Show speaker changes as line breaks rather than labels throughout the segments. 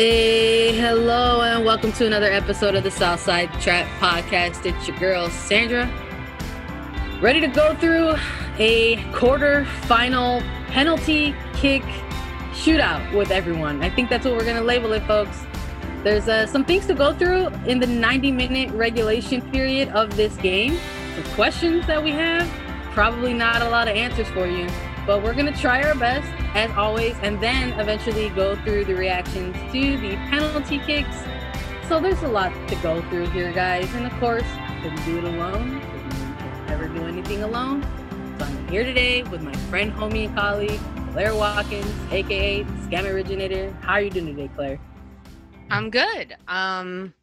Hey, hello, and welcome to another episode of the Southside Trap Podcast. It's your girl, Sandra. Ready to go through a quarter final penalty kick shootout with everyone. I think that's what we're going to label it, folks. There's uh, some things to go through in the 90 minute regulation period of this game. Some questions that we have, probably not a lot of answers for you, but we're going to try our best as always, and then eventually go through the reactions to the penalty kicks. So there's a lot to go through here, guys. And of course, couldn't do it alone. Couldn't ever do anything alone. So I'm here today with my friend, homie, and colleague, Claire Watkins, aka Scam Originator. How are you doing today, Claire?
I'm good. Um,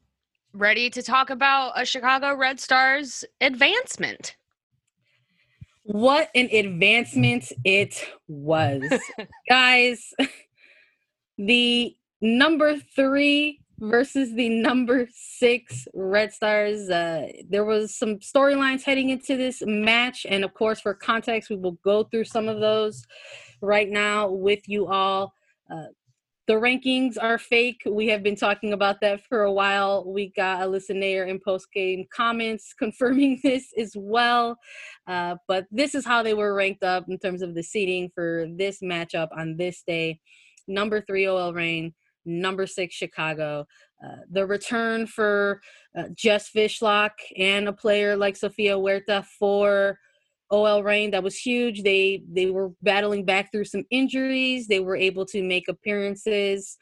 ready to talk about a Chicago Red Stars advancement.
What an advancement it was. Guys, the number three versus the number six Red Stars. Uh, there was some storylines heading into this match, and of course, for context, we will go through some of those right now with you all. Uh, the rankings are fake. We have been talking about that for a while. We got a listener in post game comments confirming this as well. Uh, but this is how they were ranked up in terms of the seating for this matchup on this day. Number three, OL Reign. Number six, Chicago. Uh, the return for uh, Jess Fishlock and a player like Sofia Huerta for OL Reign that was huge. They they were battling back through some injuries. They were able to make appearances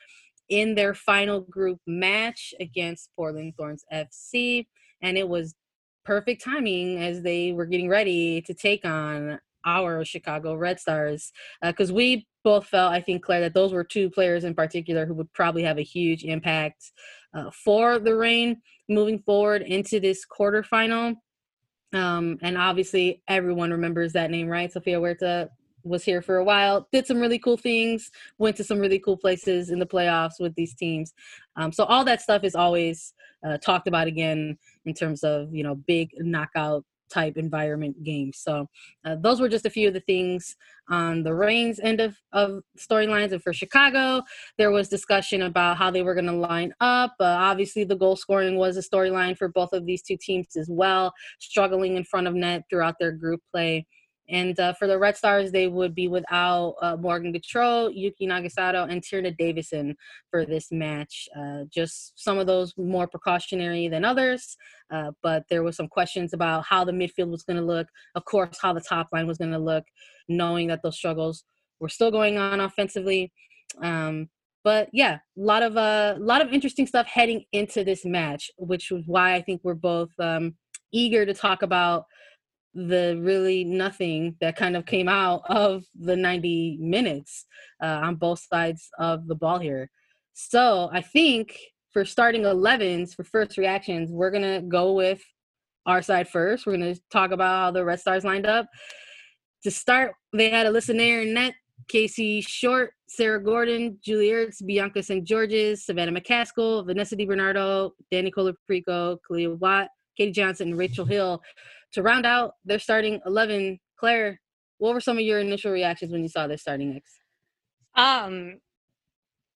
in their final group match against Portland Thorns FC, and it was perfect timing as they were getting ready to take on our Chicago Red Stars because uh, we both felt, I think, Claire, that those were two players in particular who would probably have a huge impact uh, for the Reign moving forward into this quarterfinal. Um, and obviously, everyone remembers that name, right? Sofia Huerta was here for a while, did some really cool things, went to some really cool places in the playoffs with these teams. Um, so all that stuff is always uh, talked about again in terms of you know big knockout type environment games. So uh, those were just a few of the things on the Reigns end of, of storylines. And for Chicago, there was discussion about how they were going to line up. Uh, obviously, the goal scoring was a storyline for both of these two teams as well, struggling in front of net throughout their group play. And uh, for the Red Stars, they would be without uh, Morgan Gautreau, Yuki Nagasato, and Tierna Davidson for this match. Uh, just some of those more precautionary than others. Uh, but there was some questions about how the midfield was going to look. Of course, how the top line was going to look, knowing that those struggles were still going on offensively. Um, but yeah, a lot of a uh, lot of interesting stuff heading into this match, which was why I think we're both um, eager to talk about the really nothing that kind of came out of the 90 minutes uh, on both sides of the ball here. So I think for starting 11s for first reactions, we're going to go with our side first. We're going to talk about how the Red Stars lined up. To start, they had Alyssa Naeher in net Casey Short, Sarah Gordon, Julie Ertz, Bianca St. Georges, Savannah McCaskill, Vanessa DiBernardo, Dani Colaprico, Kealia Watt, Katie Johnson, and Rachel Hill to round out their starting 11 claire what were some of your initial reactions when you saw their starting mix
um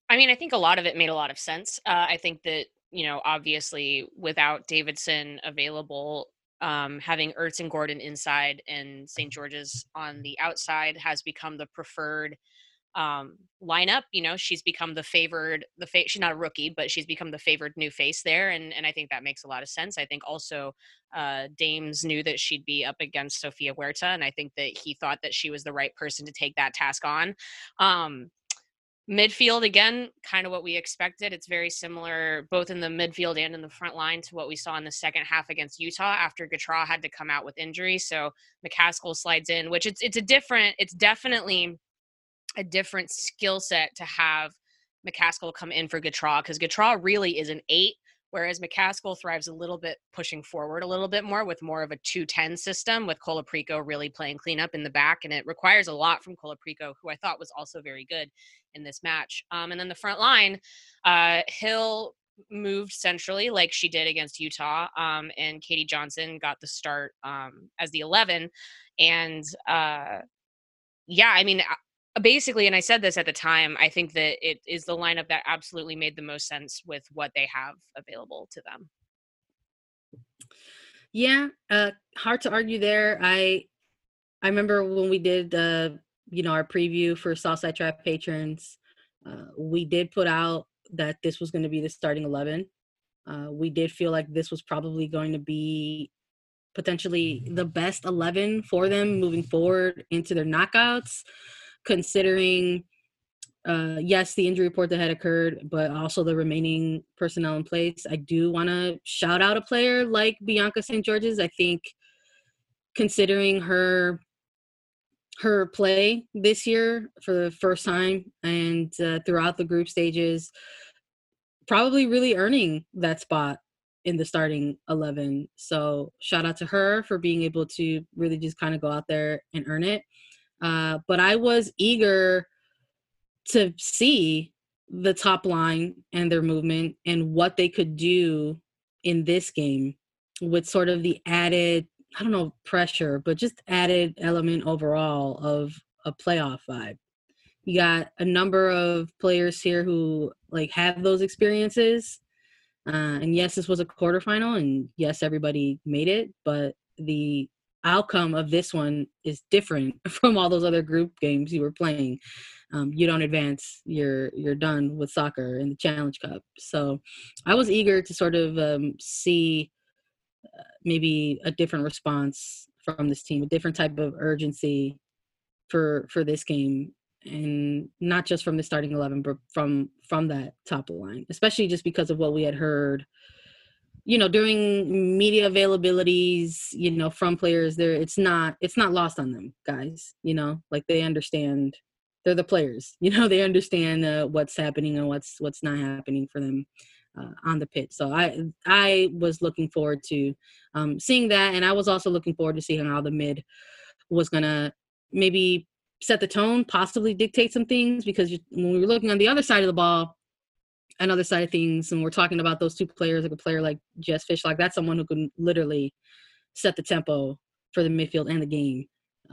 i mean i think a lot of it made a lot of sense uh, i think that you know obviously without davidson available um, having Ertz and Gordon inside and St. Georges on the outside has become the preferred um, lineup. You know, she's become the favored. The fa- she's not a rookie, but she's become the favored new face there, and and I think that makes a lot of sense. I think also uh, Dames knew that she'd be up against Sofia Huerta, and I think that he thought that she was the right person to take that task on. Um, midfield again kind of what we expected it's very similar both in the midfield and in the front line to what we saw in the second half against utah after Gautreau had to come out with injury so mccaskill slides in which it's it's a different it's definitely a different skill set to have McCaskill come in for Gautreau because Gautreau really is an eight, whereas McCaskill thrives a little bit pushing forward a little bit more with more of a 210 system with Colaprico really playing cleanup in the back. And it requires a lot from Colaprico, who I thought was also very good in this match. Um, and then the front line, uh, Hill moved centrally like she did against Utah. Um, and Katie Johnson got the start um, as the 11. And uh, yeah, I mean, basically, and I said this at the time, I think that it is the lineup that absolutely made the most sense with what they have available to them.
Yeah, uh, hard to argue there. I I remember when we did the you know our preview for Southside Trap patrons, uh, we did put out that this was going to be the starting eleven. Uh, we did feel like this was probably going to be potentially the best 11 for them moving forward into their knockouts considering uh yes the injury report that had occurred but also the remaining personnel in place i do want to shout out a player like bianca st georges. I think considering her her play this year for the first time and uh, throughout the group stages probably really earning that spot in the starting 11 so shout out to her for being able to really just kind of go out there and earn it uh, but I was eager to see the top line and their movement and what they could do in this game with sort of the added, I don't know, pressure, but just added element overall of a playoff vibe. You got a number of players here who like have those experiences. Uh, and yes, this was a quarterfinal, and yes, everybody made it, but the outcome of this one is different from all those other group games you were playing. Um, you don't advance, you're you're done with soccer in the Challenge Cup. So I was eager to sort of um, see uh, maybe a different response from this team, a different type of urgency for for this game and not just from the starting 11 but from from that top of line especially just because of what we had heard you know during media availabilities you know from players there it's not it's not lost on them guys you know? Like they understand they're the players you know? They understand uh, what's happening and what's what's not happening for them uh, on the pitch. So i i was looking forward to um, seeing that and i was also looking forward to seeing how the mid was gonna maybe set the tone possibly dictate some things because when we were looking on the other side of the ball another side of things, and we're talking about those two players, like a player like Jess Fishlock, that's someone who can literally set the tempo for the midfield and the game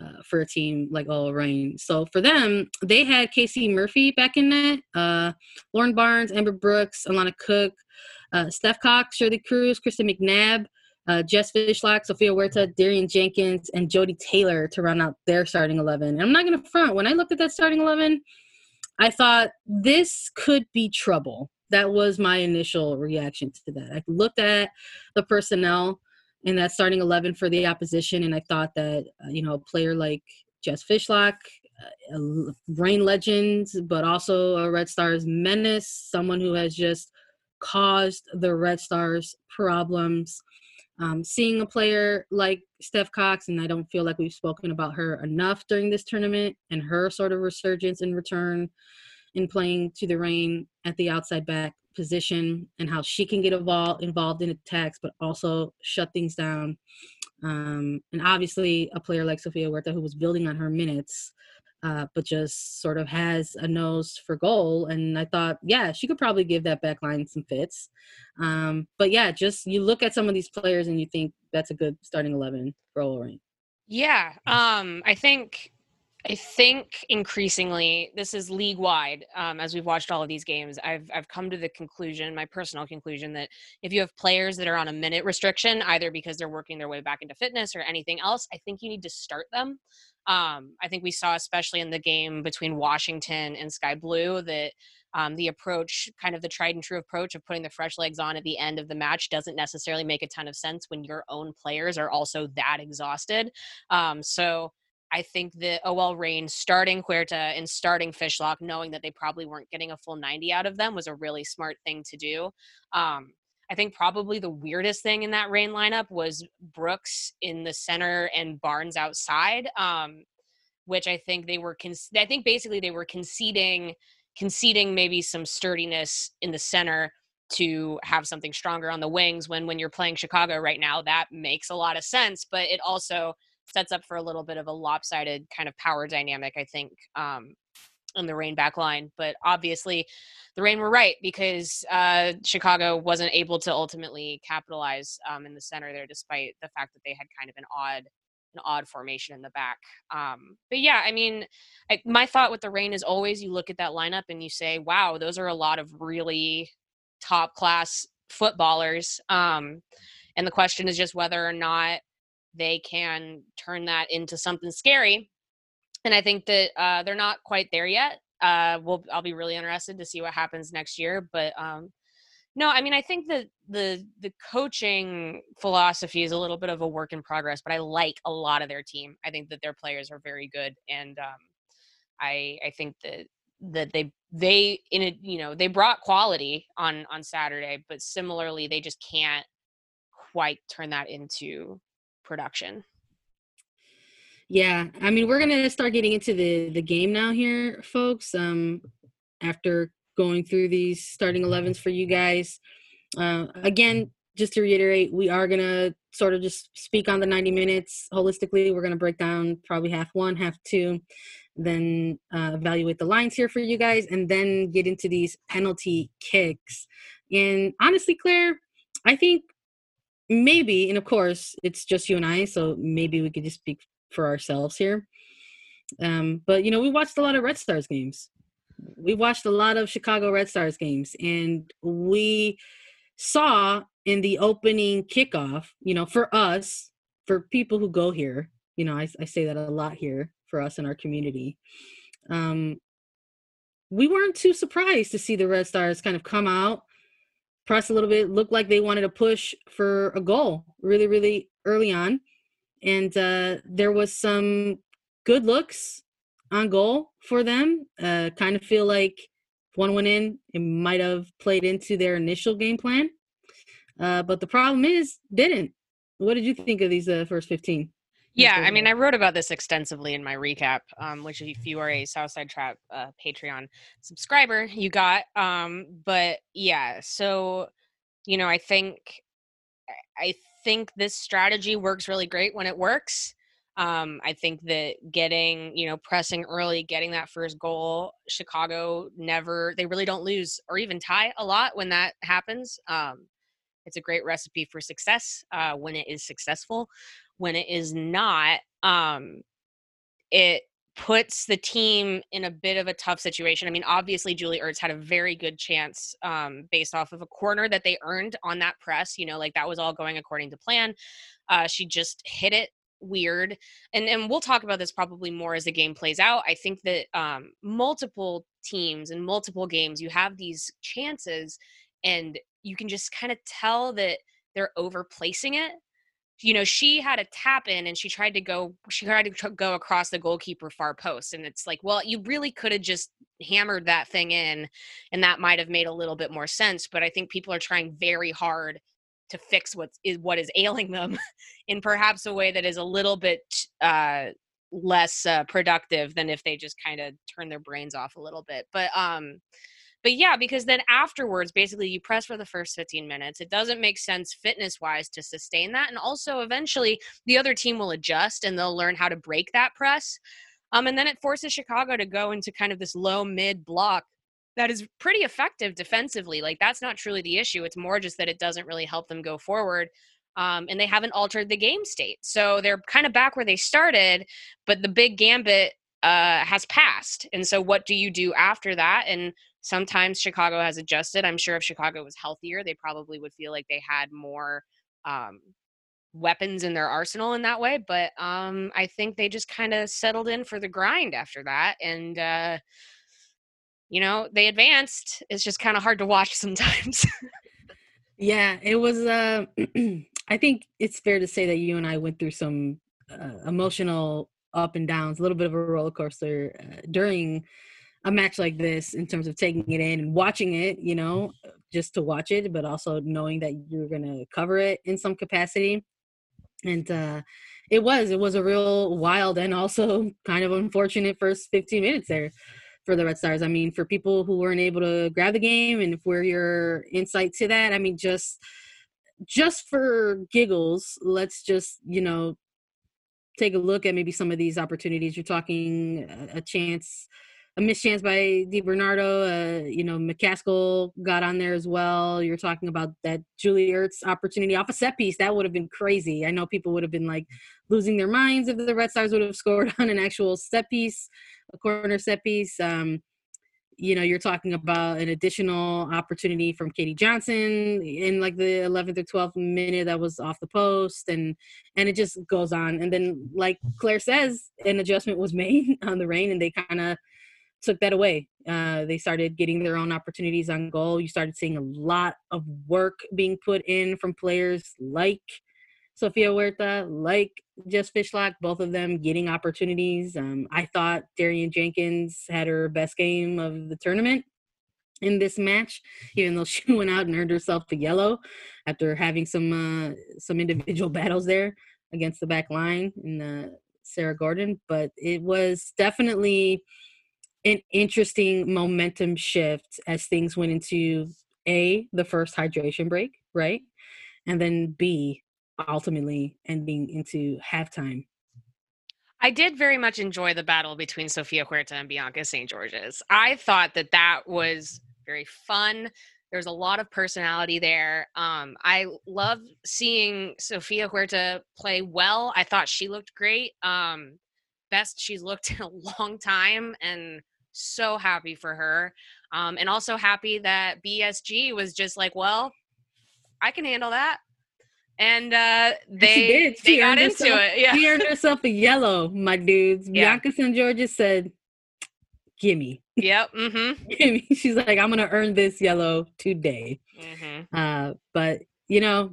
uh, for a team like OL Reign. So for them, they had Casey Murphy back in net, uh, Lauren Barnes, Amber Brooks, Alana Cook, uh, Steph Cox, Shirley Cruz, Kristen McNabb, uh, Jess Fishlock, Sofia Huerta, Darian Jenkins, and Jodie Taylor to round out their starting 11. And I'm not going to front. When I looked at that starting 11, I thought this could be trouble that was my initial reaction to that. I looked at the personnel in that starting 11 for the opposition, and I thought that, uh, you know, a player like Jess Fishlock, uh, a Reign legend, but also a Red Stars menace, someone who has just caused the Red Stars problems. Um, seeing a player like Steph Cox, and I don't feel like we've spoken about her enough during this tournament and her sort of resurgence and return in playing to the Reign at the outside back position and how she can get involved involved in attacks, but also shut things down. Um, and obviously, a player like Sofia Huerta, who was building on her minutes, uh, but just sort of has a nose for goal. And I thought, yeah, she could probably give that back line some fits. Um, but yeah, just you look at some of these players and you think that's a good starting 11 for OL Reign.
Yeah. Um, I think I think increasingly this is league wide. Um, as we've watched all of these games, I've I've come to the conclusion, my personal conclusion, that if you have players that are on a minute restriction, either because they're working their way back into fitness or anything else, I think you need to start them. Um, I think we saw, especially in the game between Washington and Sky Blue, that um, the approach, kind of the tried and true approach of putting the fresh legs on at the end of the match, doesn't necessarily make a ton of sense when your own players are also that exhausted. Um, so I think the OL Reign starting Huerta and starting Fishlock, knowing that they probably weren't getting a full 90 out of them, was a really smart thing to do. Um, I think probably the weirdest thing in that Reign lineup was Brooks in the center and Barnes outside, um, which I think they were. Con- I think basically they were conceding, conceding maybe some sturdiness in the center to have something stronger on the wings. When when you're playing Chicago right now, that makes a lot of sense, but it also sets up for a little bit of a lopsided kind of power dynamic, I think, um, in the Reign back line. But obviously, the Reign were right because uh, Chicago wasn't able to ultimately capitalize um, in the center there, despite the fact that they had kind of an odd an odd formation in the back. Um, but yeah, I mean, I, my thought with the Reign is always you look at that lineup and you say, wow, those are a lot of really top class footballers. Um, and the question is just whether or not they can turn that into something scary. And I think that uh, they're not quite there yet. Uh, we'll, I'll be really interested to see what happens next year. But um, no, I mean, I think that the the coaching philosophy is a little bit of a work in progress, but I like a lot of their team. I think that their players are very good, and um, I I think that that they they in a you know they brought quality on on Saturday, but similarly they just can't quite turn that into production.
Yeah, I mean, we're gonna start getting into the the game now here, folks. Um, after going through these starting 11s for you guys. Uh, again, just to reiterate, we are to sort of just speak on the 90 minutes holistically. We're to break down probably half one, half two, then uh, evaluate the lines here for you guys, and then get into these penalty kicks. And honestly, Claire, I think maybe, and of course, it's just you and I, so maybe we could just speak for ourselves here. Um, but you know, we watched a lot of Red Stars games we watched a lot of Chicago Red Stars games, and we saw in the opening kickoff, you know, for us, for people who go here, you know, I, I say that a lot here for us in our community. Um, we weren't too surprised to see the Red Stars kind of come out, press a little bit, looked like they wanted to push for a goal really, really early on. And uh, there was some good looks on goal for them. Uh, kind of feel like one went in, it might have played into their initial game plan. Uh, but the problem is, didn't. What did you think of these uh, first 15?
Yeah, I mean, I wrote about this extensively in my recap, um, which if you are a Southside Trap uh, Patreon subscriber, you got. Um, but yeah, so you know, I think I think this strategy works really great when it works. Um, I think that getting, you know, pressing early, getting that first goal, Chicago never, they really don't lose or even tie a lot when that happens. Um, it's a great recipe for success uh, when it is successful. When it is not, um, it puts the team in a bit of a tough situation. I mean, obviously, Julie Ertz had a very good chance um, based off of a corner that they earned on that press. You know, like that was all going according to plan. Uh, she just hit it weird and and we'll talk about this probably more as the game plays out i think that um multiple teams and multiple games you have these chances and you can just kind of tell that they're overplacing it you know she had a tap in and she tried to go she tried to go across the goalkeeper far post and it's like well you really could have just hammered that thing in and that might have made a little bit more sense but i think people are trying very hard to fix what is what is ailing them in perhaps a way that is a little bit uh, less uh, productive than if they just kind of turn their brains off a little bit. But um, but yeah, because then afterwards, basically, you press for the first 15 minutes. It doesn't make sense fitness wise to sustain that, and also eventually the other team will adjust and they'll learn how to break that press. Um, and then it forces Chicago to go into kind of this low mid block that is pretty effective defensively. Like that's not truly the issue. It's more just that it doesn't really help them go forward. Um, and they haven't altered the game state. So they're kind of back where they started, but the big gambit uh, has passed. And so what do you do after that? And sometimes Chicago has adjusted. I'm sure if Chicago was healthier, they probably would feel like they had more um, weapons in their arsenal in that way. But um, I think they just kind of settled in for the grind after that. And, uh, you know, they advanced. It's just kind of hard to watch sometimes.
yeah, it was. Uh, I think it's fair to say that you and I went through some uh, emotional up and downs, a little bit of a roller coaster uh, during a match like this in terms of taking it in and watching it, you know, just to watch it, but also knowing that you're to cover it in some capacity. And uh, it was, it was a real wild and also kind of unfortunate first 15 minutes there for the Red Stars. I mean, for people who weren't able to grab the game, and for your insight to that, I mean, just just for giggles, let's just you know take a look at maybe some of these opportunities. You're talking a chance a missed chance by DiBernardo. Uh, you know, McCaskill got on there as well. You're talking about that Julie Ertz opportunity off a set piece. That would have been crazy. I know people would have been like losing their minds if the Red Stars would have scored on an actual set piece, a corner set piece. Um, you know, you're talking about an additional opportunity from Katie Johnson in like the 11th or 12th minute that was off the post, and and it just goes on. And then, like Claire says, an adjustment was made on the Reign, and they kind of took that away. Uh, they started getting their own opportunities on goal. You started seeing a lot of work being put in from players like Sofia Huerta, like Jess Fishlock, both of them getting opportunities. Um, I thought Darian Jenkins had her best game of the tournament in this match, even though she went out and earned herself the yellow after having some uh, some individual battles there against the back line in the Sarah Gordon. But it was definitely an interesting momentum shift as things went into a the first hydration break, right, and then b ultimately ending into halftime.
I did very much enjoy the battle between Sofia Huerta and Bianca St. Georges. I thought that that was very fun. There's a lot of personality there. Um, I love seeing Sofia Huerta play well. I thought she looked great. Um, best she's looked in a long time, and so happy for her. Um, and also happy that BSG was just like, well, I can handle that and uh, they she did. She they got into it. Yeah,
she earned herself a yellow, my dudes. Yeah. Bianca St. Georges said, "Gimme."
Yep. Mm-hmm.
Gimme. She's like, "I'm gonna earn this yellow today." Mm-hmm. Uh, but you know,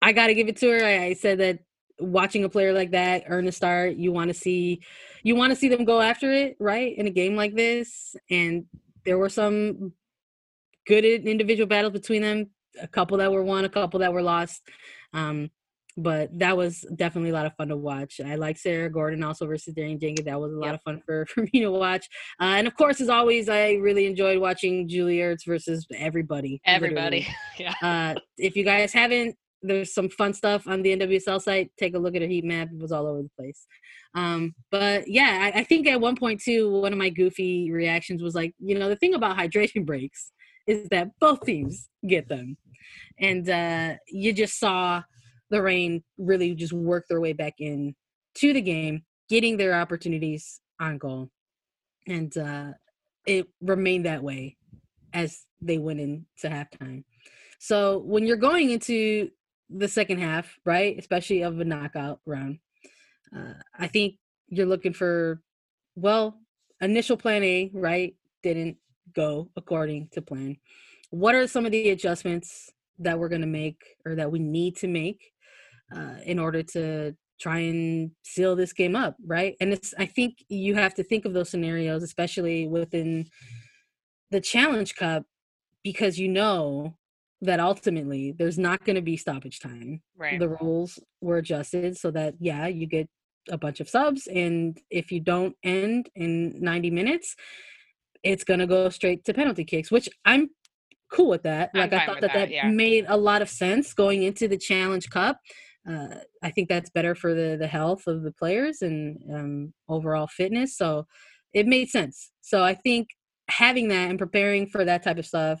I got to give it to her. I, I said that watching a player like that earn a start, you want to see, you want to see them go after it, right? In a game like this, and there were some good individual battles between them. A couple that were won, a couple that were lost. Um, but that was definitely a lot of fun to watch. I like Sarah Gordon also versus Darian Jenkins. That was a lot yep. of fun for, for me to watch. Uh, and of course, as always, I really enjoyed watching Julie Ertz versus everybody.
Everybody. yeah.
Uh, if you guys haven't, there's some fun stuff on the NWSL site. Take a look at a heat map. It was all over the place. Um, but yeah, I, I think at one point too, one of my goofy reactions was like, you know, the thing about hydration breaks is that both teams get them and uh, you just saw the Reign really just work their way back in to the game, getting their opportunities on goal, and uh, it remained that way as they went into halftime. So when you're going into the second half, right, especially of a knockout round, uh, I think you're looking for well, initial plan A, right, didn't go according to plan. What are some of the adjustments that we're going to make or that we need to make uh, in order to try and seal this game up right and it's i think you have to think of those scenarios especially within the challenge cup because you know that ultimately there's not going to be stoppage time
right
the rules were adjusted so that yeah you get a bunch of subs and if you don't end in 90 minutes it's going to go straight to penalty kicks which i'm cool with that. Like I thought that that, that yeah. made a lot of sense going into the Challenge Cup. Uh, I think that's better for the the health of the players and um, overall fitness. So it made sense. So I think having that and preparing for that type of stuff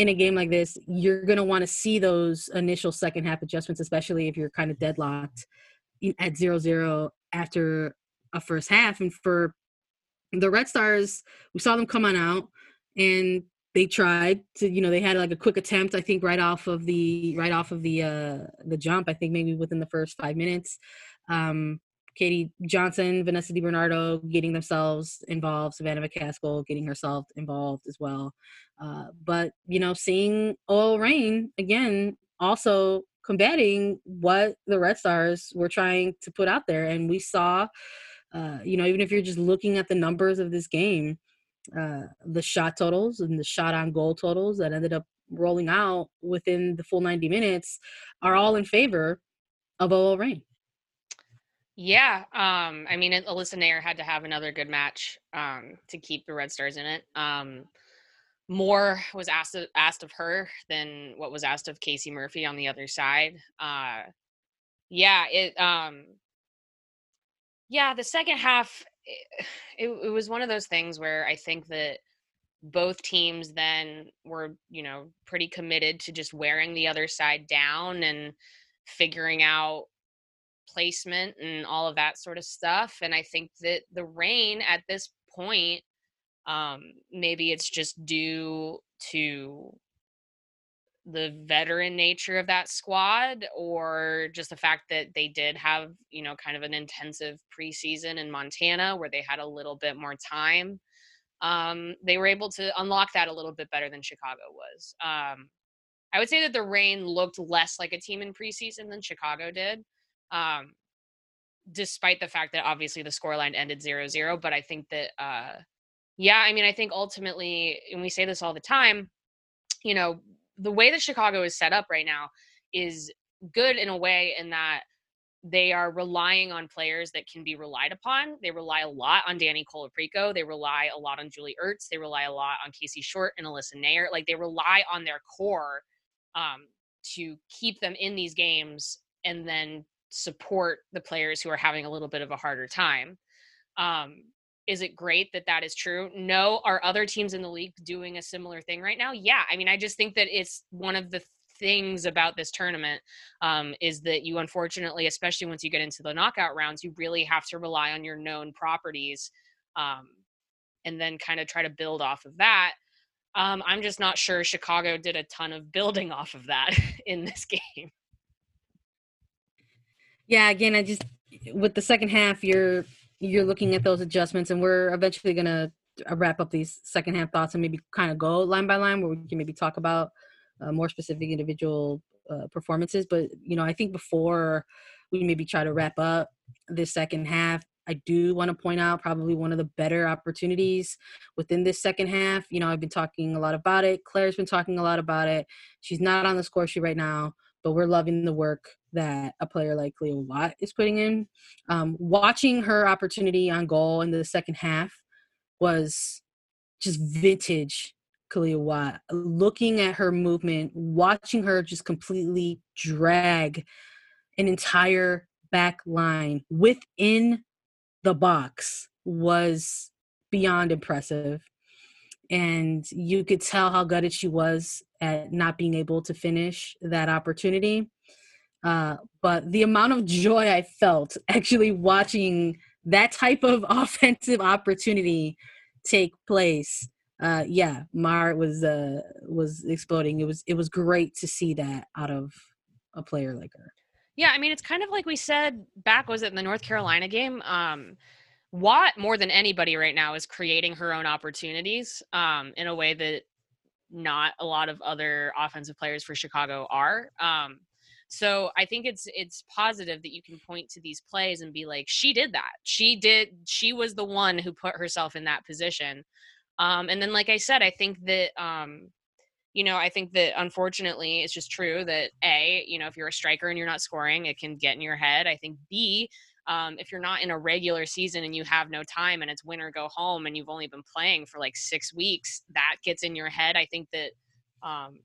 in a game like this, you're going to want to see those initial second half adjustments, especially if you're kind of deadlocked at zero zero after a first half. And for the Red Stars, we saw them come on out and they tried to you know they had like a quick attempt i think right off of the right off of the uh the jump i think maybe within the first five minutes um katie johnson vanessa DiBernardo getting themselves involved savannah mccaskill getting herself involved as well uh but you know seeing OL Reign again also combating what the red stars were trying to put out there and we saw uh you know even if you're just looking at the numbers of this game uh, the shot totals and the shot on goal totals that ended up rolling out within the full 90 minutes are all in favor of OL Reign.
Yeah, um, I mean, Alyssa Naeher had to have another good match um, to keep the Red Stars in it. Um, more was asked of, asked of her than what was asked of Casey Murphy on the other side. Uh, yeah, it. Um, yeah, the second half it, it was one of those things where I think that both teams then were, you know, pretty committed to just wearing the other side down and figuring out placement and all of that sort of stuff. And I think that the Reign at this point, um, maybe it's just due to the veteran nature of that squad or just the fact that they did have, you know, kind of an intensive preseason in Montana where they had a little bit more time. Um, they were able to unlock that a little bit better than Chicago was. Um, I would say that the Reign looked less like a team in preseason than Chicago did. Um, despite the fact that obviously the scoreline ended 0-0, but I think that uh, yeah, I mean, I think ultimately, and we say this all the time, you know, the way that Chicago is set up right now is good in a way in that they are relying on players that can be relied upon. They rely a lot on Dani Colaprico. They rely a lot on Julie Ertz. They rely a lot on Casey Short and Alyssa Naeher. Like they rely on their core um, to keep them in these games and then support the players who are having a little bit of a harder time. Um, is it great that that is true? No. Are other teams in the league doing a similar thing right now? Yeah. I mean, I just think that it's one of the things about this tournament um, is that you unfortunately, especially once you get into the knockout rounds, you really have to rely on your known properties um, and then kind of try to build off of that. Um, I'm just not sure Chicago did a ton of building off of that in this game.
Yeah, again, I just with the second half, you're you're looking at those adjustments, and we're eventually gonna uh, wrap up these second half thoughts and maybe kind of go line by line where we can maybe talk about uh, more specific individual uh, performances. But you know, I think before we maybe try to wrap up this second half, I do want to point out probably one of the better opportunities within this second half. You know, I've been talking a lot about it. Claire's been talking a lot about it. She's not on the score sheet right now, but we're loving the work that a player like Kealia Watt is putting in. Um, watching her opportunity on goal in the second half was just vintage Kealia Watt. Looking at her movement, watching her just completely drag an entire back line within the box was beyond impressive. And you could tell how gutted she was at not being able to finish that opportunity. Uh, but the amount of joy I felt actually watching that type of offensive opportunity take place, uh, yeah, Mar was uh, was exploding. It was it was great to see that out of a player like her.
Yeah, I mean, it's kind of like we said back. Was it in the North Carolina game? Um, Watt more than anybody right now is creating her own opportunities um, in a way that not a lot of other offensive players for Chicago are. Um, so I think it's it's positive that you can point to these plays and be like, she did that. She did. She was the one who put herself in that position. Um, and then, like I said, I think that um, you know, I think that unfortunately, it's just true that a, you know, if you're a striker and you're not scoring, it can get in your head. I think b, um, if you're not in a regular season and you have no time and it's win or go home and you've only been playing for like six weeks, that gets in your head. I think that um,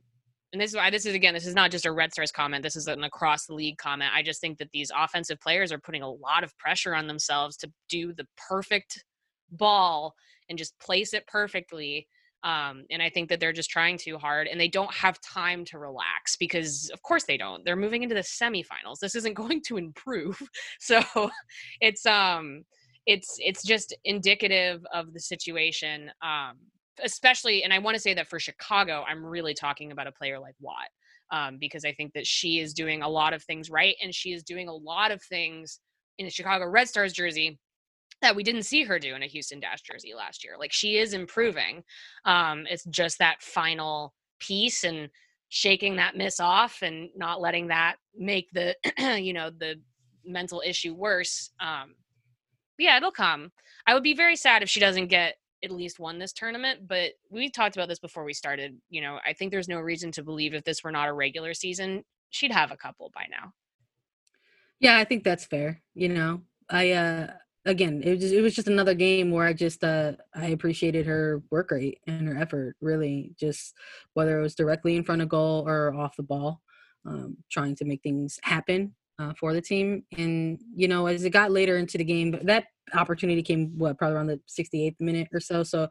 and this is why this is again this is not just a red stars comment this is an across the league comment. I just think that these offensive players are putting a lot of pressure on themselves to do the perfect ball and just place it perfectly um, and i think that they're just trying too hard and they don't have time to relax because of course they don't. They're moving into the semifinals. This isn't going to improve. So it's um it's it's just indicative of the situation um especially, and I want to say that for Chicago, I'm really talking about a player like Watt um, because I think that she is doing a lot of things right, and she is doing a lot of things in the Chicago Red Stars jersey that we didn't see her do in a Houston Dash jersey last year. Like she is improving. Um, it's just that final piece and shaking that miss off and not letting that make the you know the mental issue worse. Um, yeah, it'll come. I would be very sad if she doesn't get at least won this tournament. But we talked about this before we started. You know, I think there's no reason to believe if this were not a regular season, she'd have a couple by now.
Yeah, I think that's fair. You know, I uh again, it was it was just another game where I just uh I appreciated her work rate and her effort. Really, just whether it was directly in front of goal or off the ball, um, trying to make things happen uh, for the team. And you know, as it got later into the game, that opportunity came what probably around the 68th minute or so. So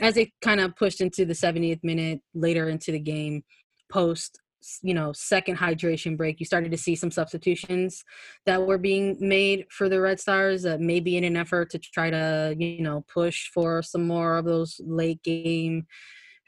as it kind of pushed into the 70th minute later into the game, post you know second hydration break you started to see some substitutions that were being made for the red stars uh, maybe in an effort to try to you know push for some more of those late game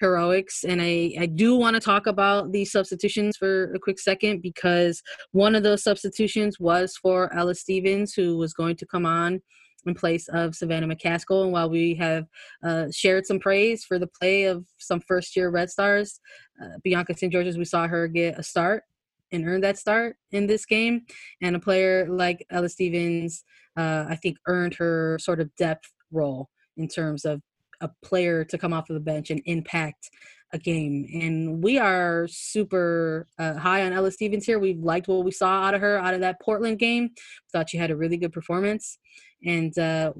heroics and i i do want to talk about these substitutions for a quick second because one of those substitutions was for ella stevens who was going to come on in place of Savannah McCaskill. And while we have uh, shared some praise for the play of some first year Red Stars, uh, Bianca St. Georges, we saw her get a start and earn that start in this game. And a player like Ella Stevens, uh, I think, earned her sort of depth role in terms of a player to come off of the bench and impact a game. And we are super uh, high on Ella Stevens here. We liked what we saw out of her out of that Portland game. Thought she had a really good performance and uh,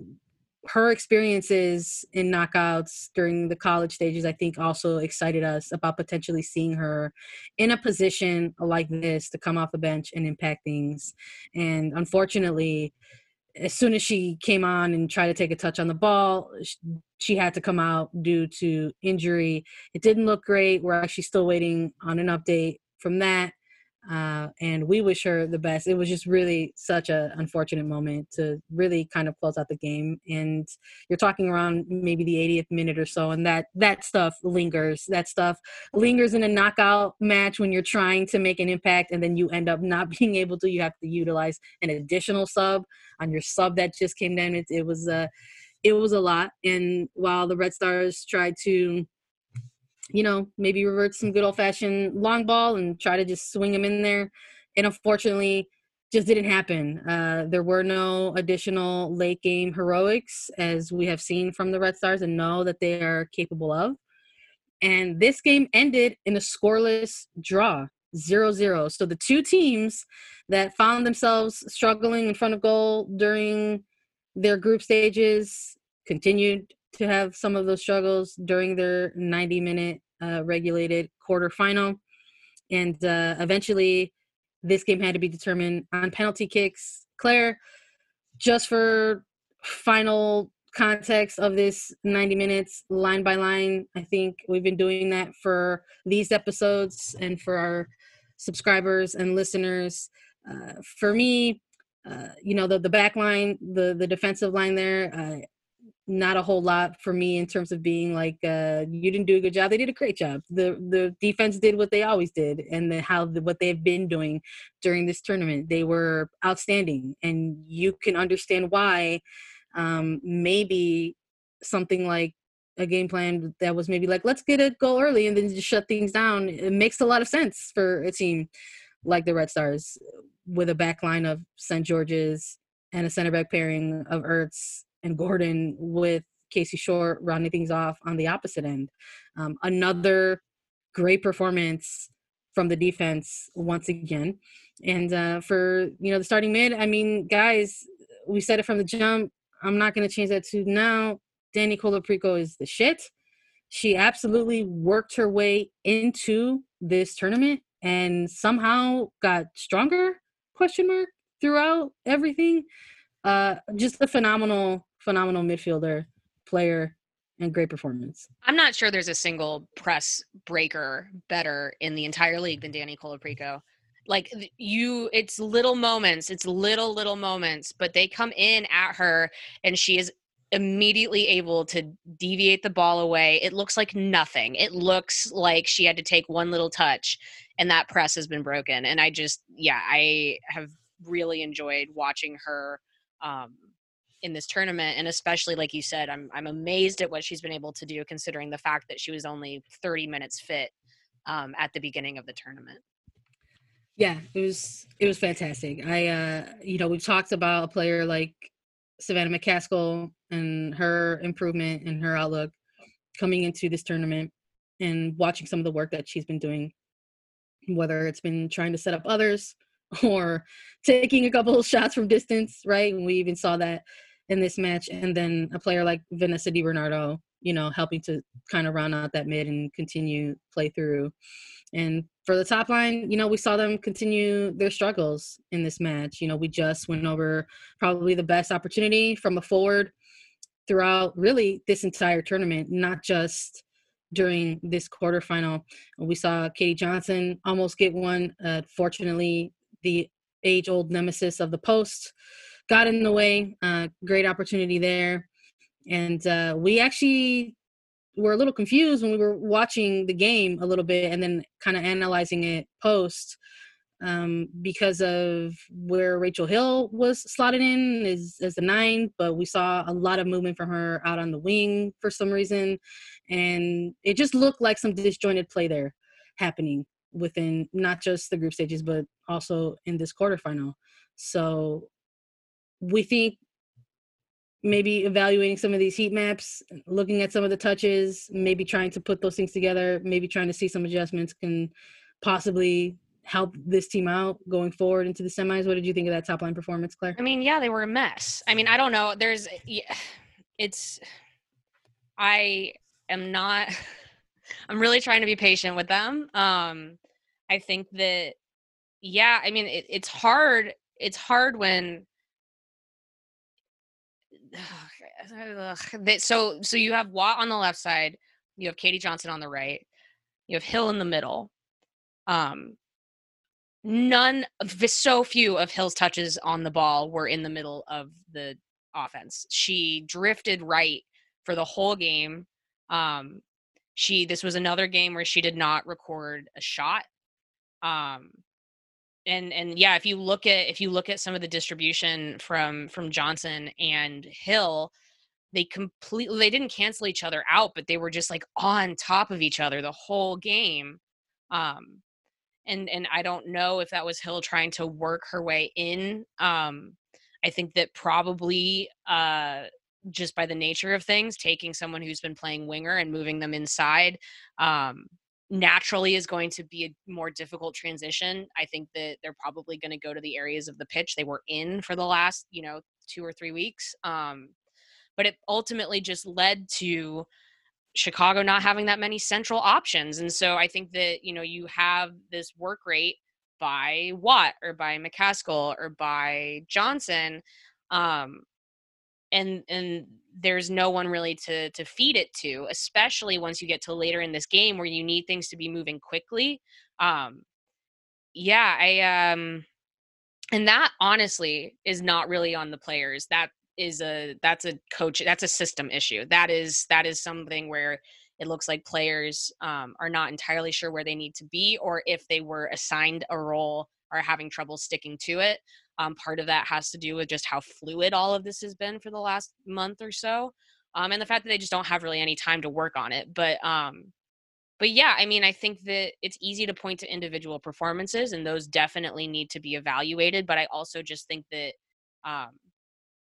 her experiences in knockouts during the college stages i think also excited us about potentially seeing her in a position like this to come off the bench and impact things and unfortunately as soon as she came on and tried to take a touch on the ball she had to come out due to injury. It didn't look great. We're actually still waiting on an update from that uh, and we wish her the best. It was just really such an unfortunate moment to really kind of close out the game. And you're talking around maybe the 80th minute or so, and that that stuff lingers. That stuff lingers in a knockout match when you're trying to make an impact, and then you end up not being able to. You have to utilize an additional sub on your sub that just came down. It, it was a it was a lot. And while the Red Stars tried to you know, maybe revert some good old fashioned long ball and try to just swing them in there. And unfortunately, just didn't happen. Uh, there were no additional late game heroics, as we have seen from the Red Stars and know that they are capable of. And this game ended in a scoreless draw, 0 0. So the two teams that found themselves struggling in front of goal during their group stages continued to have some of those struggles during their 90 minute uh, regulated quarterfinal. And uh, eventually, this game had to be determined on penalty kicks. Claire, just for final context of this 90 minutes line by line, I think we've been doing that for these episodes and for our subscribers and listeners. Uh, for me, uh, you know the the back line, the the defensive line there. Uh, not a whole lot for me in terms of being like uh, you didn't do a good job. They did a great job. The the defense did what they always did and the, how the, what they've been doing during this tournament. They were outstanding and you can understand why um, maybe something like a game plan that was maybe like let's get a goal early and then just shut things down. It makes a lot of sense for a team like the red stars with a back line of st georges and a center back pairing of ertz and Gordon with Casey Short rounding things off on the opposite end. Um, another great performance from the defense once again. And uh, for you know the starting mid, I mean, guys, we said it from the jump. I'm not going to change that to now. Dani Colaprico is the shit. She absolutely worked her way into this tournament and somehow got stronger. Question mark throughout everything. Uh, just a phenomenal phenomenal midfielder, player, and great performance.
I'm not sure there's a single press breaker better in the entire league than Dani Colaprico. Like you, it's little moments, it's little, little moments, but they come in at her and she is immediately able to deviate the ball away. It looks like nothing. It looks like she had to take one little touch and that press has been broken. And I just, yeah, I have really enjoyed watching her um, in this tournament and especially like you said I'm I'm amazed at what she's been able to do considering the fact that she was only 30 minutes fit um, at the beginning of the tournament.
Yeah, it was it was fantastic. I uh you know, we've talked about a player like Savannah McCaskill and her improvement and her outlook coming into this tournament and watching some of the work that she's been doing whether it's been trying to set up others or taking a couple of shots from distance, right? And we even saw that in this match. And then a player like Vanessa Di Bernardo, you know, helping to kind of round out that mid and continue play through. And for the top line, you know, we saw them continue their struggles in this match. You know, we just went over probably the best opportunity from a forward throughout really this entire tournament, not just during this quarterfinal. We saw Katie Johnson almost get one. Uh, fortunately, the age old nemesis of the post got in the way. Uh, great opportunity there. And uh, we actually were a little confused when we were watching the game a little bit and then kind of analyzing it post um, because of where Rachel Hill was slotted in as, as the nine, but we saw a lot of movement from her out on the wing for some reason. And it just looked like some disjointed play there happening within not just the group stages, but also in this quarterfinal. So we think maybe evaluating some of these heat maps, looking at some of the touches, maybe trying to put those things together, maybe trying to see some adjustments can possibly help this team out going forward into the semis. What did you think of that top line performance, Claire?
I mean, yeah, they were a mess. I mean, I don't know. There's, it's, I am not, I'm really trying to be patient with them. Um, I think that, yeah, I mean, it, it's hard. It's hard when, so so you have Watt on the left side, you have Katie Johnson on the right, you have Hill in the middle. Um, none of so few of Hill's touches on the ball were in the middle of the offense. She drifted right for the whole game. Um, she this was another game where she did not record a shot. Um, and and yeah, if you look at if you look at some of the distribution from from Johnson and Hill, they completely they didn't cancel each other out, but they were just like on top of each other the whole game. Um, and and I don't know if that was Hill trying to work her way in. Um, I think that probably uh, just by the nature of things, taking someone who's been playing winger and moving them inside um, naturally is going to be a more difficult transition. I think that they're probably going to go to the areas of the pitch they were in for the last, you know, two or three weeks. Um, but it ultimately just led to Chicago not having that many central options. And so I think that, you know, you have this work rate by Watt or by McCaskill or by Johnson. Um, and and there's no one really to to feed it to, especially once you get to later in this game where you need things to be moving quickly. Um, yeah, I um, and that honestly is not really on the players. That is a that's a coach that's a system issue. That is that is something where it looks like players um, are not entirely sure where they need to be or if they were assigned a role are having trouble sticking to it um, part of that has to do with just how fluid all of this has been for the last month or so, um, and the fact that they just don't have really any time to work on it. But um, but yeah, I mean, I think that it's easy to point to individual performances, and those definitely need to be evaluated. But I also just think that um,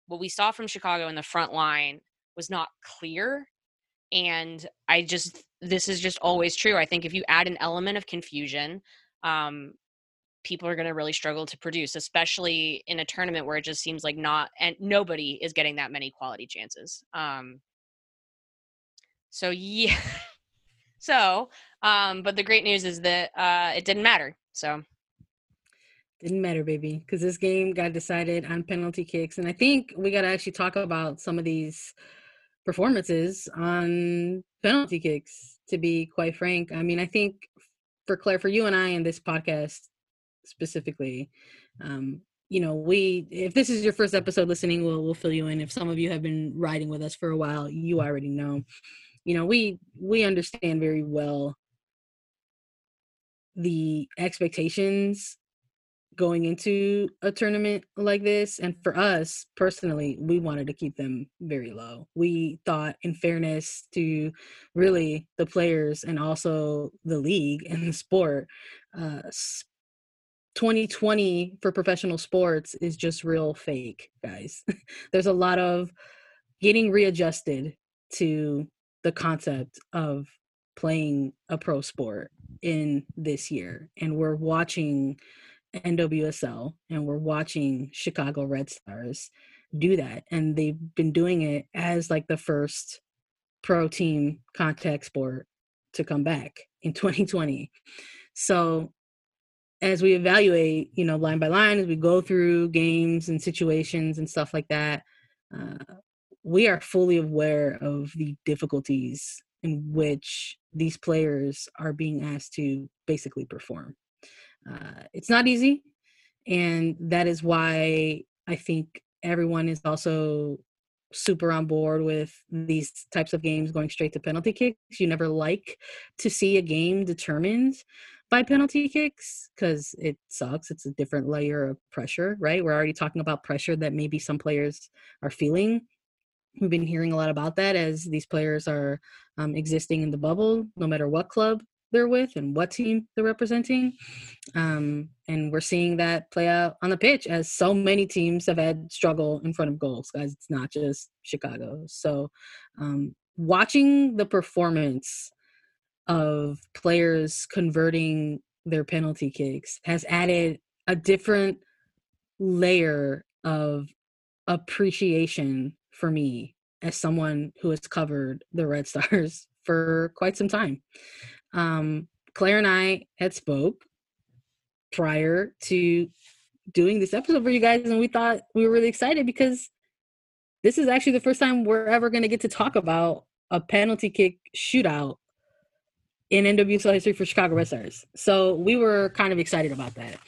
what we saw from Chicago in the front line was not clear. And I just, this is just always true. I think if you add an element of confusion, um, people are going to really struggle to produce, especially in a tournament where it just seems like not and nobody is getting that many quality chances. Um, so yeah, so um, but the great news is that uh, it didn't matter. So
didn't matter, baby, because this game got decided on penalty kicks, and I think we got to actually talk about some of these performances on penalty kicks. To be quite frank, I mean, I think for Claire, for you and I in this podcast, specifically. Um, you know, we if this is your first episode listening, we'll we'll fill you in. If some of you have been riding with us for a while, you already know. You know, we we understand very well the expectations going into a tournament like this and for us personally we wanted to keep them very low we thought in fairness to really the players and also the league and the sport uh, 2020 for professional sports is just real fake, guys. There's a lot of getting readjusted to the concept of playing a pro sport in this year. And we're watching NWSL and we're watching Chicago Red Stars do that. And they've been doing it as like the first pro team contact sport to come back in 2020. So as we evaluate, you know, line by line, as we go through games and situations and stuff like that, uh, we are fully aware of the difficulties in which these players are being asked to basically perform. Uh, it's not easy, and that is why I think everyone is also super on board with these types of games going straight to penalty kicks. You never like to see a game determined by penalty kicks because it sucks. It's a different layer of pressure, right? We're already talking about pressure that maybe some players are feeling. We've been hearing a lot about that as these players are um, existing in the bubble, no matter what club they're with and what team they're representing. Um, and we're seeing that play out on the pitch as so many teams have had struggle in front of goals, guys. It's not just Chicago. So um, watching the performance of players converting their penalty kicks has added a different layer of appreciation for me as someone who has covered the Red Stars for quite some time. Um, Claire and I had spoke prior to doing this episode for you guys, and we thought we were really excited because this is actually the first time we're ever going to get to talk about a penalty kick shootout in NWSL history for Chicago Red Stars. So we were kind of excited about that.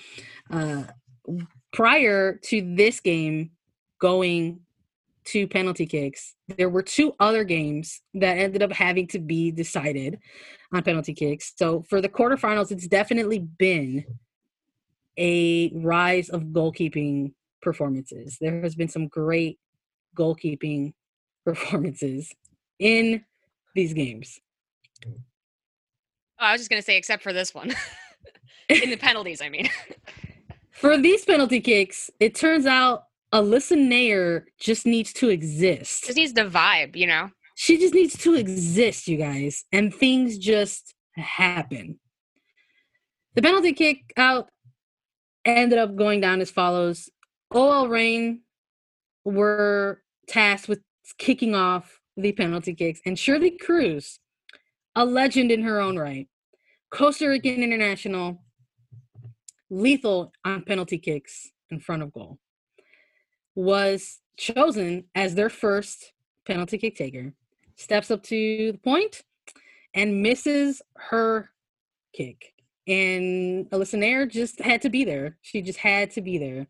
Uh, prior to this game going to penalty kicks, there were two other games that ended up having to be decided on penalty kicks. So for the quarterfinals, it's definitely been a rise of goalkeeping performances. There has been some great goalkeeping performances in these games.
Oh, I was just going to say, except for this one. In the penalties, I mean.
for these penalty kicks, it turns out Alyssa Naeher just needs to exist.
Just needs the vibe, you know?
She just needs to exist, you guys. And things just happen. The penalty kick out ended up going down as follows OL Reign were tasked with kicking off the penalty kicks, and Shirley Cruz a legend in her own right. Costa Rican international, lethal on penalty kicks in front of goal, was chosen as their first penalty kick taker. Steps up to the point and misses her kick. And Alyssa Naeher just had to be there. She just had to be there.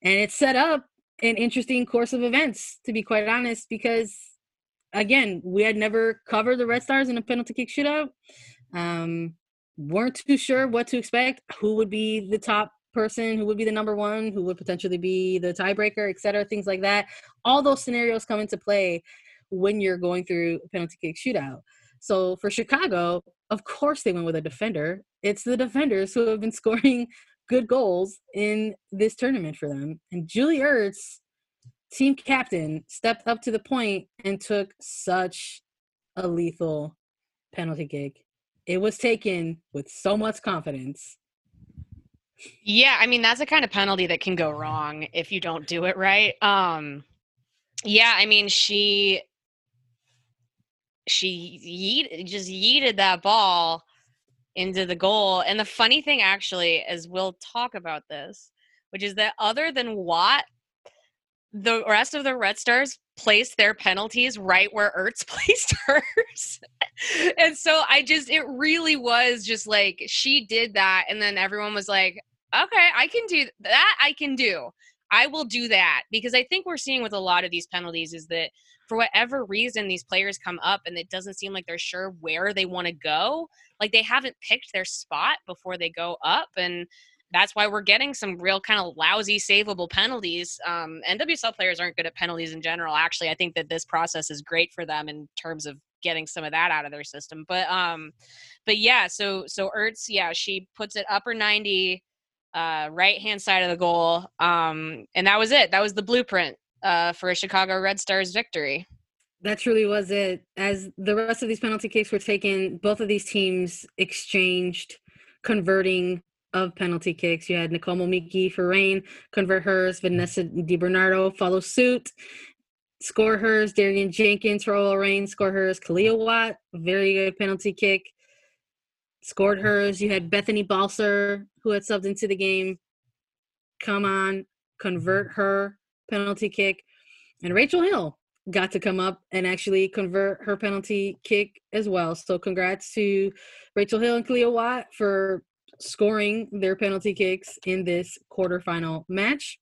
And it set up an interesting course of events, to be quite honest, because again, we had never covered the Red Stars in a penalty kick shootout. Um, weren't too sure what to expect, who would be the top person, who would be the number one, who would potentially be the tiebreaker, etc. Things like that. All those scenarios come into play when you're going through a penalty kick shootout. So for Chicago, of course they went with a defender. It's the defenders who have been scoring good goals in this tournament for them. And Julie Ertz team captain stepped up to the point and took such a lethal penalty kick. It was taken with so much confidence.
Yeah, I mean that's a kind of penalty that can go wrong if you don't do it right. Um yeah, I mean she she yeet, just yeeted that ball into the goal. And the funny thing actually is we'll talk about this, which is that other than Watt the rest of the Red Stars placed their penalties right where Ertz placed hers. and so I just, it really was just like she did that. And then everyone was like, okay, I can do that. I can do. I will do that because I think we're seeing with a lot of these penalties is that for whatever reason these players come up and it doesn't seem like they're sure where they want to go. Like they haven't picked their spot before they go up and that's why we're getting some real kind of lousy savable penalties. Um, NWSL players aren't good at penalties in general. Actually, I think that this process is great for them in terms of getting some of that out of their system. But um, but yeah, so so Ertz, yeah, she puts it upper ninety, uh, right hand side of the goal, um, and that was it. That was the blueprint uh, for a Chicago Red Stars victory.
That truly was it. As the rest of these penalty kicks were taken, both of these teams exchanged converting of penalty kicks. You had Nicole Momiki for Reign convert hers. Vanessa Di Bernardo follow suit. score hers, Darian Jenkins for OL Reign, score hers, Kealia Watt, very good penalty kick, scored hers. You had Bethany Balcer, who had subbed into the game, come on, convert her penalty kick. And Rachel Hill got to come up and actually convert her penalty kick as well. So congrats to Rachel Hill and Kealia Watt for scoring their penalty kicks in this quarterfinal match.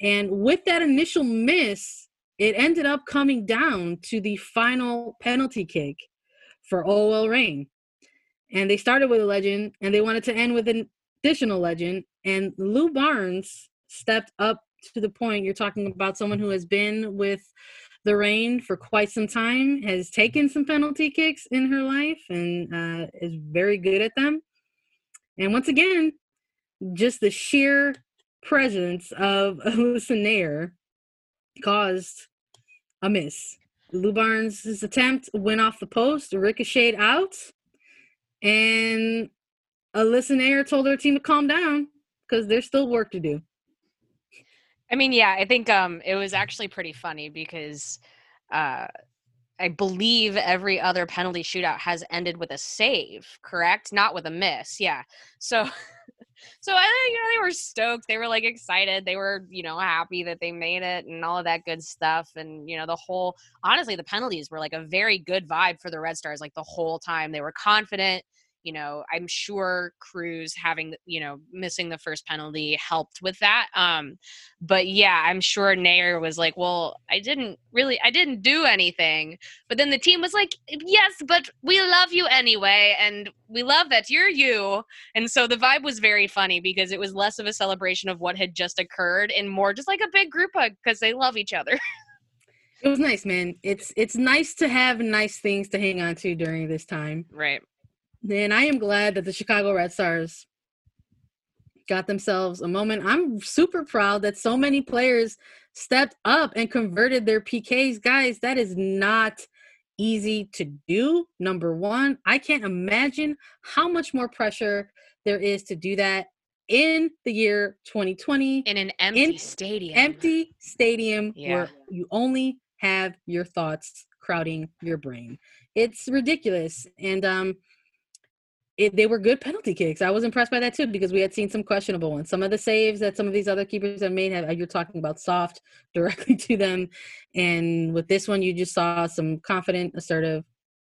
And with that initial miss, it ended up coming down to the final penalty kick for OL Reign. And they started with a legend and they wanted to end with an additional legend. And Lu Barnes stepped up to the point. You're talking about someone who has been with the Reign for quite some time, has taken some penalty kicks in her life, and uh, is very good at them. And once again, just the sheer presence of Naeher caused a miss. Lu Barnes' attempt went off the post, ricocheted out, and Alyssa Naeher told her team to calm down because there's still work to do.
I mean, yeah, I think um, it was actually pretty funny because uh, I believe every other penalty shootout has ended with a save, correct? Not with a miss. Yeah. So so I you know they were stoked. They were like excited. They were, you know, happy that they made it and all of that good stuff. And, you know, the whole honestly, the penalties were like a very good vibe for the Red Stars like the whole time. They were confident you know, I'm sure Cruz having, you know, missing the first penalty helped with that. Um, but yeah, I'm sure Naeher was like, well, I didn't really, I didn't do anything. But then the team was like, yes, but we love you anyway. And we love that you're you. And so the vibe was very funny because it was less of a celebration of what had just occurred and more just like a big group hug because they love each other.
It was nice, man. It's it's nice to have nice things to hang on to during this time.
Right
then I am glad that the Chicago Red Stars got themselves a moment. I'm super proud that so many players stepped up and converted their PKs. Guys, that is not easy to do. Number one, I can't imagine how much more pressure there is to do that in the year 2020
in an empty in stadium.
Empty stadium yeah. where you only have your thoughts crowding your brain. It's ridiculous. And um it, they were good penalty kicks. I was impressed by that too because we had seen some questionable ones. Some of the saves that some of these other keepers have made, have, you're talking about soft directly to them, and with this one, you just saw some confident, assertive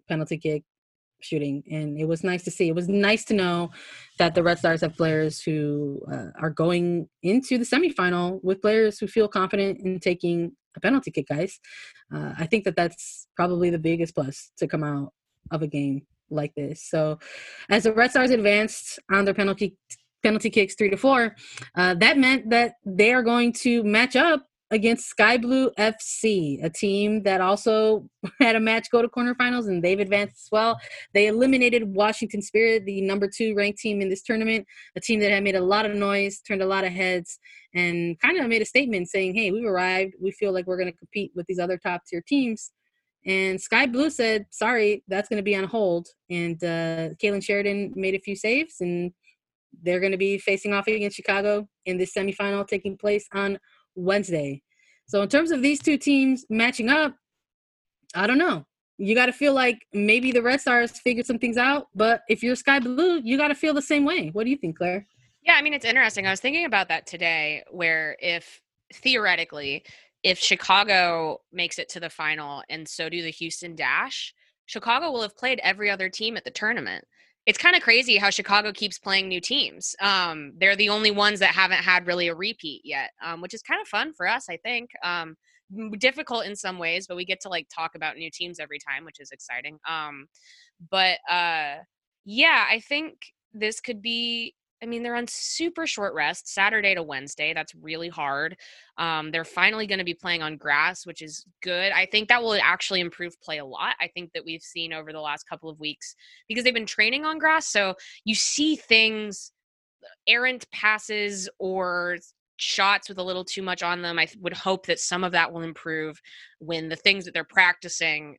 penalty kick shooting, and it was nice to see. It was nice to know that the Red Stars have players who uh, are going into the semifinal with players who feel confident in taking a penalty kick. Guys, uh, I think that that's probably the biggest plus to come out of a game like this. So, as the Red Stars advanced on their penalty penalty kicks three to four, uh, that meant that they are going to match up against Sky Blue FC, a team that also had a match go to quarterfinals and they've advanced as well. They eliminated Washington Spirit, the number two ranked team in this tournament, a team that had made a lot of noise, turned a lot of heads, and kind of made a statement saying, Hey, we've arrived. We feel like we're going to compete with these other top tier teams. And Sky Blue said, sorry, that's going to be on hold. And uh, Kailen Sheridan made a few saves, and they're going to be facing off against Chicago in this semifinal taking place on Wednesday. So, in terms of these two teams matching up, I don't know. You got to feel like maybe the Red Stars figured some things out, but if you're Sky Blue, you got to feel the same way. What do you think, Claire?
Yeah, I mean, it's interesting. I was thinking about that today, where if theoretically if Chicago makes it to the final and so do the Houston Dash, Chicago will have played every other team at the tournament. It's kind of crazy how Chicago keeps playing new teams. Um, they're the only ones that haven't had really a repeat yet, um, which is kind of fun for us, I think. Um, difficult in some ways, but we get to like talk about new teams every time, which is exciting. Um, but uh, yeah, I think this could be I mean, they're on super short rest, Saturday to Wednesday. That's really hard. Um, they're finally going to be playing on grass, which is good. I think that will actually improve play a lot. I think that we've seen over the last couple of weeks because they've been training on grass. So you see things, errant passes or shots with a little too much on them. I would hope that some of that will improve when the things that they're practicing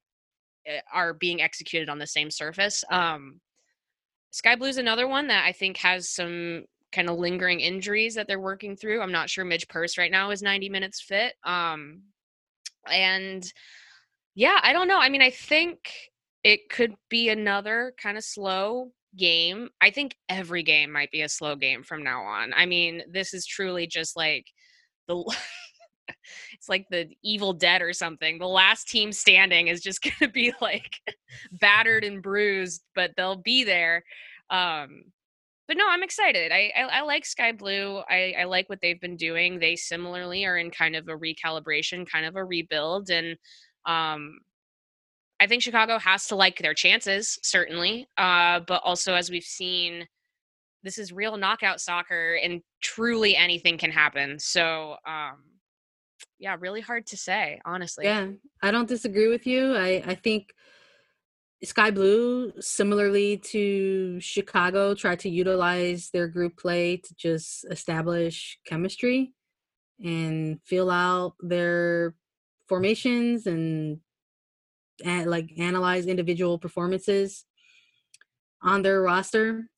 eh, are being executed on the same surface. Um, Sky Blue's another one that I think has some kind of lingering injuries that they're working through. I'm not sure Midge Purce right now is 90 minutes fit. Um, And yeah, I don't know. I mean, I think it could be another kind of slow game. I think every game might be a slow game from now on. I mean, this is truly just like the it's like the evil dead or something. The last team standing is just going to be like battered and bruised, but they'll be there. Um but no, I'm excited. I, I, I like Sky Blue. I, I like what they've been doing. They similarly are in kind of a recalibration, kind of a rebuild, and um, I think Chicago has to like their chances, certainly. Uh, but also, as we've seen, this is real knockout soccer, and truly anything can happen. So, um, yeah, really hard to say, honestly.
Yeah, I don't disagree with you. I, I think Sky Blue, similarly to Chicago, tried to utilize their group play to just establish chemistry and fill out their formations and, and like analyze individual performances on their roster.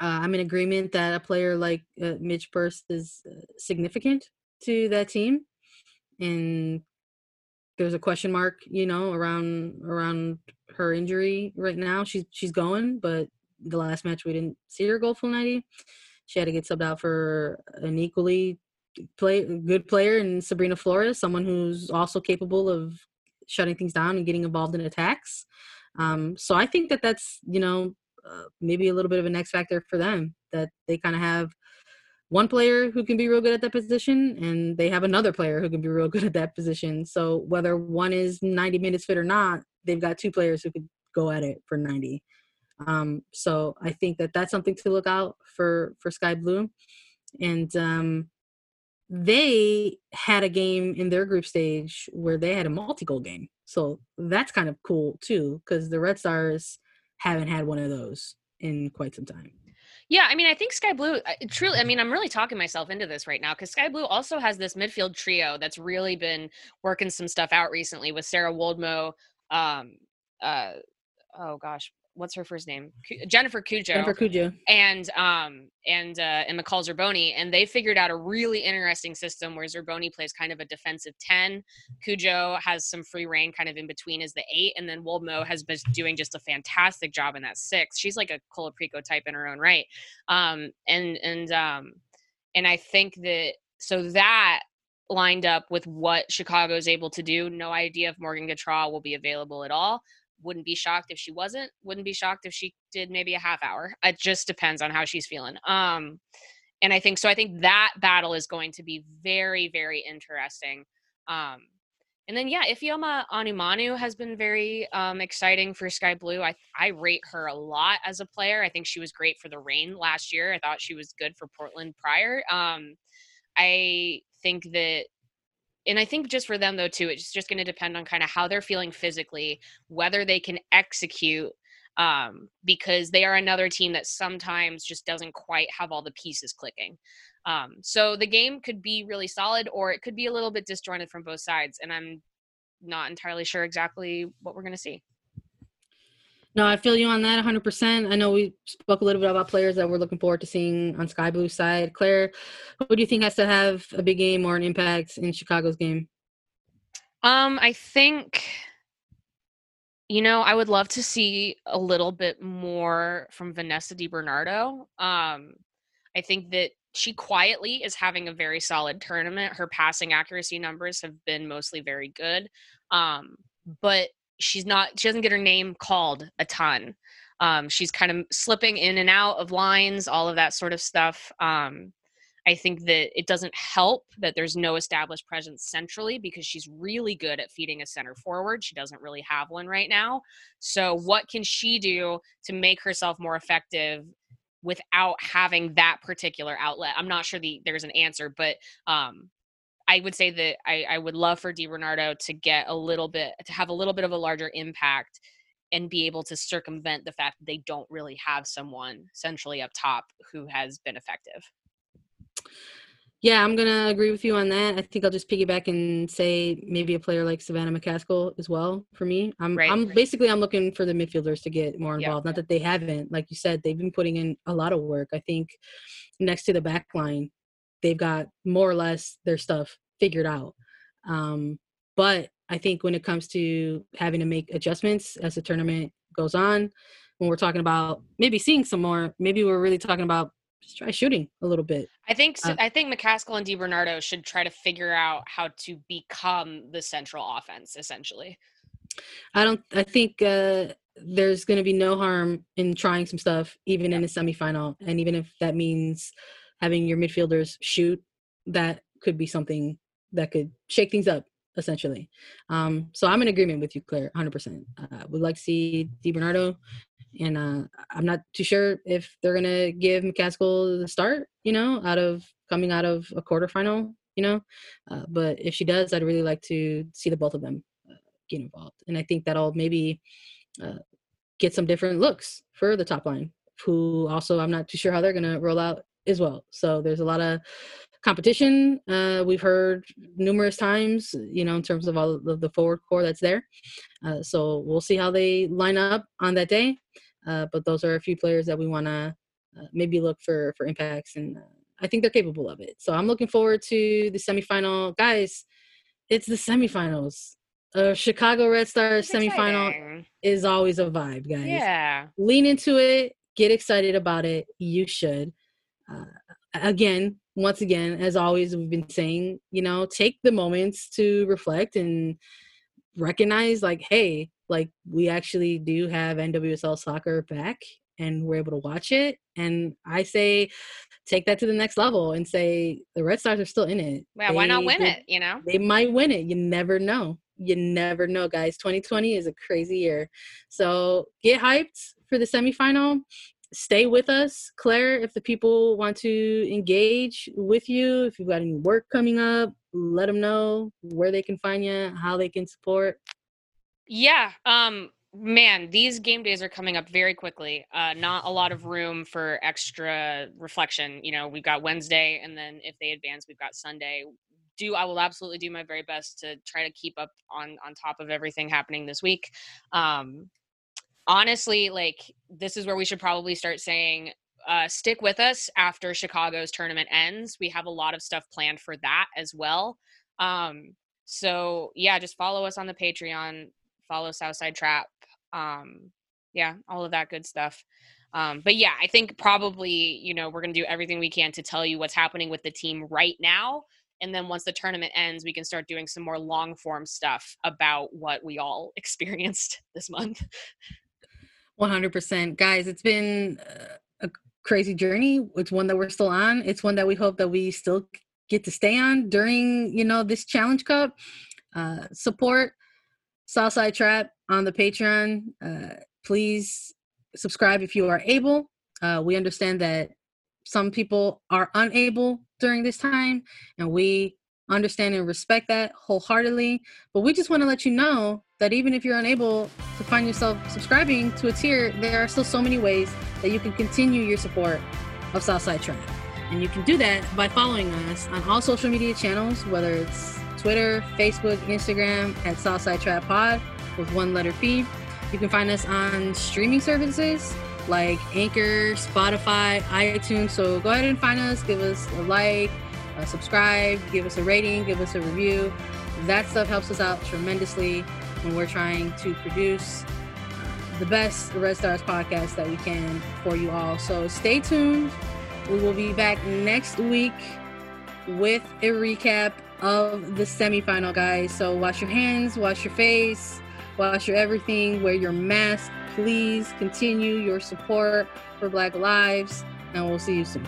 Uh, I'm in agreement that a player like uh, Midge Purce is uh, significant to that team, and there's a question mark, you know, around around her injury right now. She's she's going, but the last match we didn't see her go full 90. She had to get subbed out for an equally play good player in Sabrina Flores, someone who's also capable of shutting things down and getting involved in attacks. Um, so I think that that's you know uh, maybe a little bit of an X factor for them that they kind of have one player who can be real good at that position and they have another player who can be real good at that position. So whether one is 90 minutes fit or not, they've got two players who could go at it for 90. Um, so I think that that's something to look out for for Sky Blue. And um, they had a game in their group stage where they had a multi-goal game. So that's kind of cool too, because the Red Stars haven't had one of those in quite some time.
Yeah, I mean, I think Sky Blue truly. I mean, I'm really talking myself into this right now because Sky Blue also has this midfield trio that's really been working some stuff out recently with Sarah Woldmoe. Um, uh, oh gosh, what's her first name? Jennifer Cudjoe.
Jennifer Cudjoe.
And um and uh and McCall Zerboni. And they figured out a really interesting system where Zerboni plays kind of a defensive 10. Cudjoe has some free reign kind of in between as the eight. And then Woldmoe has been doing just a fantastic job in that six. She's like a Colaprico type in her own right. Um and and um and I think that so that lined up with what Chicago is able to do. No idea if Morgan Gautrat will be available at all wouldn't be shocked if she wasn't wouldn't be shocked if she did maybe a half hour. It just depends on how she's feeling um and i think so i think that battle is going to be very very interesting um and then yeah ifeoma onumonu has been very um exciting for sky blue. I i rate her a lot as a player. I think she was great for the reign last year. I thought she was good for portland prior um i think that and I think just for them though too, it's just going to depend on kind of how they're feeling physically, whether they can execute um, because they are another team that sometimes just doesn't quite have all the pieces clicking. Um, so the game could be really solid, or it could be a little bit disjointed from both sides, and I'm not entirely sure exactly what we're going to see.
No, I feel you on that 100%. I know we spoke a little bit about players that we're looking forward to seeing on Sky Blue side. Claire, who do you think has to have a big game or an impact in Chicago's game?
Um, I think you know, I would love to see a little bit more from Vanessa DiBernardo. Um, I think that she quietly is having a very solid tournament. Her passing accuracy numbers have been mostly very good. Um, but she's not she doesn't get her name called a ton. Um, she's kind of slipping in and out of lines all of that sort of stuff. Um, i think that it doesn't help that there's no established presence centrally because she's really good at feeding a center forward. She doesn't really have one right now. So what can she do to make herself more effective without having that particular outlet? I'm not sure the there's an answer but um, I would say that I, I would love for DiBernardo to get a little bit to have a little bit of a larger impact and be able to circumvent the fact that they don't really have someone centrally up top who has been effective.
Yeah, I'm gonna agree with you on that. I think I'll just piggyback and say maybe a player like Savannah McCaskill as well for me. I'm right, I'm right. basically I'm looking for the midfielders to get more involved. Yeah, Not yeah. that they haven't, like you said, they've been putting in a lot of work. I think next to the back line, they've got more or less their stuff figured out. Um, but I think when it comes to having to make adjustments as the tournament goes on, when we're talking about maybe seeing some more, maybe we're really talking about just try shooting a little bit.
I think so, uh, I think McCaskill and DiBernardo should try to figure out how to become the central offense essentially.
I don't I think uh there's going to be no harm in trying some stuff even yeah. in a semifinal and even if that means having your midfielders shoot that could be something that could shake things up essentially. Um, so I'm in agreement with you, Claire, 100%. Uh, would like to see DiBernardo, and uh, I'm not too sure if they're gonna give McCaskill the start, you know, out of coming out of a quarterfinal, you know. Uh, but if she does, I'd really like to see the both of them uh, get involved, and I think that'll maybe uh, get some different looks for the top line. Who also I'm not too sure how they're gonna roll out as well. So there's a lot of competition. Uh, we've heard numerous times, you know, in terms of all of the forward core that's there. Uh, so we'll see how they line up on that day. Uh, but those are a few players that we want to uh, maybe look for for impacts, and uh, I think they're capable of it. So I'm looking forward to the semifinal, guys. It's the semifinals. A Chicago Red Stars semifinal exciting. is always a vibe, guys.
Yeah,
lean into it. Get excited about it. You should. Uh, again, once again, as always, we've been saying, you know, take the moments to reflect and recognize, like, hey, like we actually do have NWSL soccer back and we're able to watch it. And I say, take that to the next level and say the Red Stars are still in it.
Yeah, they, why not win
they,
it? You know,
they might win it. You never know. You never know, guys. 2020 is a crazy year. So get hyped for the semifinal stay with us, Claire. If the people want to engage with you, if you've got any work coming up, let them know where they can find you, how they can support.
Yeah. Um, man, these game days are coming up very quickly. Uh, not a lot of room for extra reflection. You know, we've got Wednesday, and then if they advance, we've got Sunday. Do I will absolutely do my very best to try to keep up on on top of everything happening this week. Um, honestly, like this is where we should probably start saying uh, stick with us after Chicago's tournament ends. We have a lot of stuff planned for that as well. Um, so yeah, just follow us on the Patreon, follow Southside Trap. Um, yeah, all of that good stuff. Um, but yeah, I think probably, you know, we're going to do everything we can to tell you what's happening with the team right now. And then once the tournament ends, we can start doing some more long form stuff about what we all experienced this month.
100% guys it's been uh, a crazy journey. It's one that we're still on. It's one that we hope that we still get to stay on during you know this challenge cup. Uh, support southside trap on the patreon. Uh, please subscribe if you are able. Uh, we understand that some people are unable during this time and we understand and respect that wholeheartedly but we just want to let you know that even if you're unable to find yourself subscribing to a tier, there are still so many ways that you can continue your support of Southside Trap. And you can do that by following us on all social media channels, whether it's Twitter, Facebook, Instagram at Southside Trap Pod with one letter P. You can find us on streaming services like Anchor, Spotify, iTunes. So go ahead and find us, give us a like, a subscribe, give us a rating, give us a review. That stuff helps us out tremendously when we're trying to produce uh, the best Red Stars podcast that we can for you all. So stay tuned. We will be back next week with a recap of the semifinal, guys. So wash your hands, wash your face, wash your everything, wear your mask. Please continue your support for Black Lives, and we'll see you soon.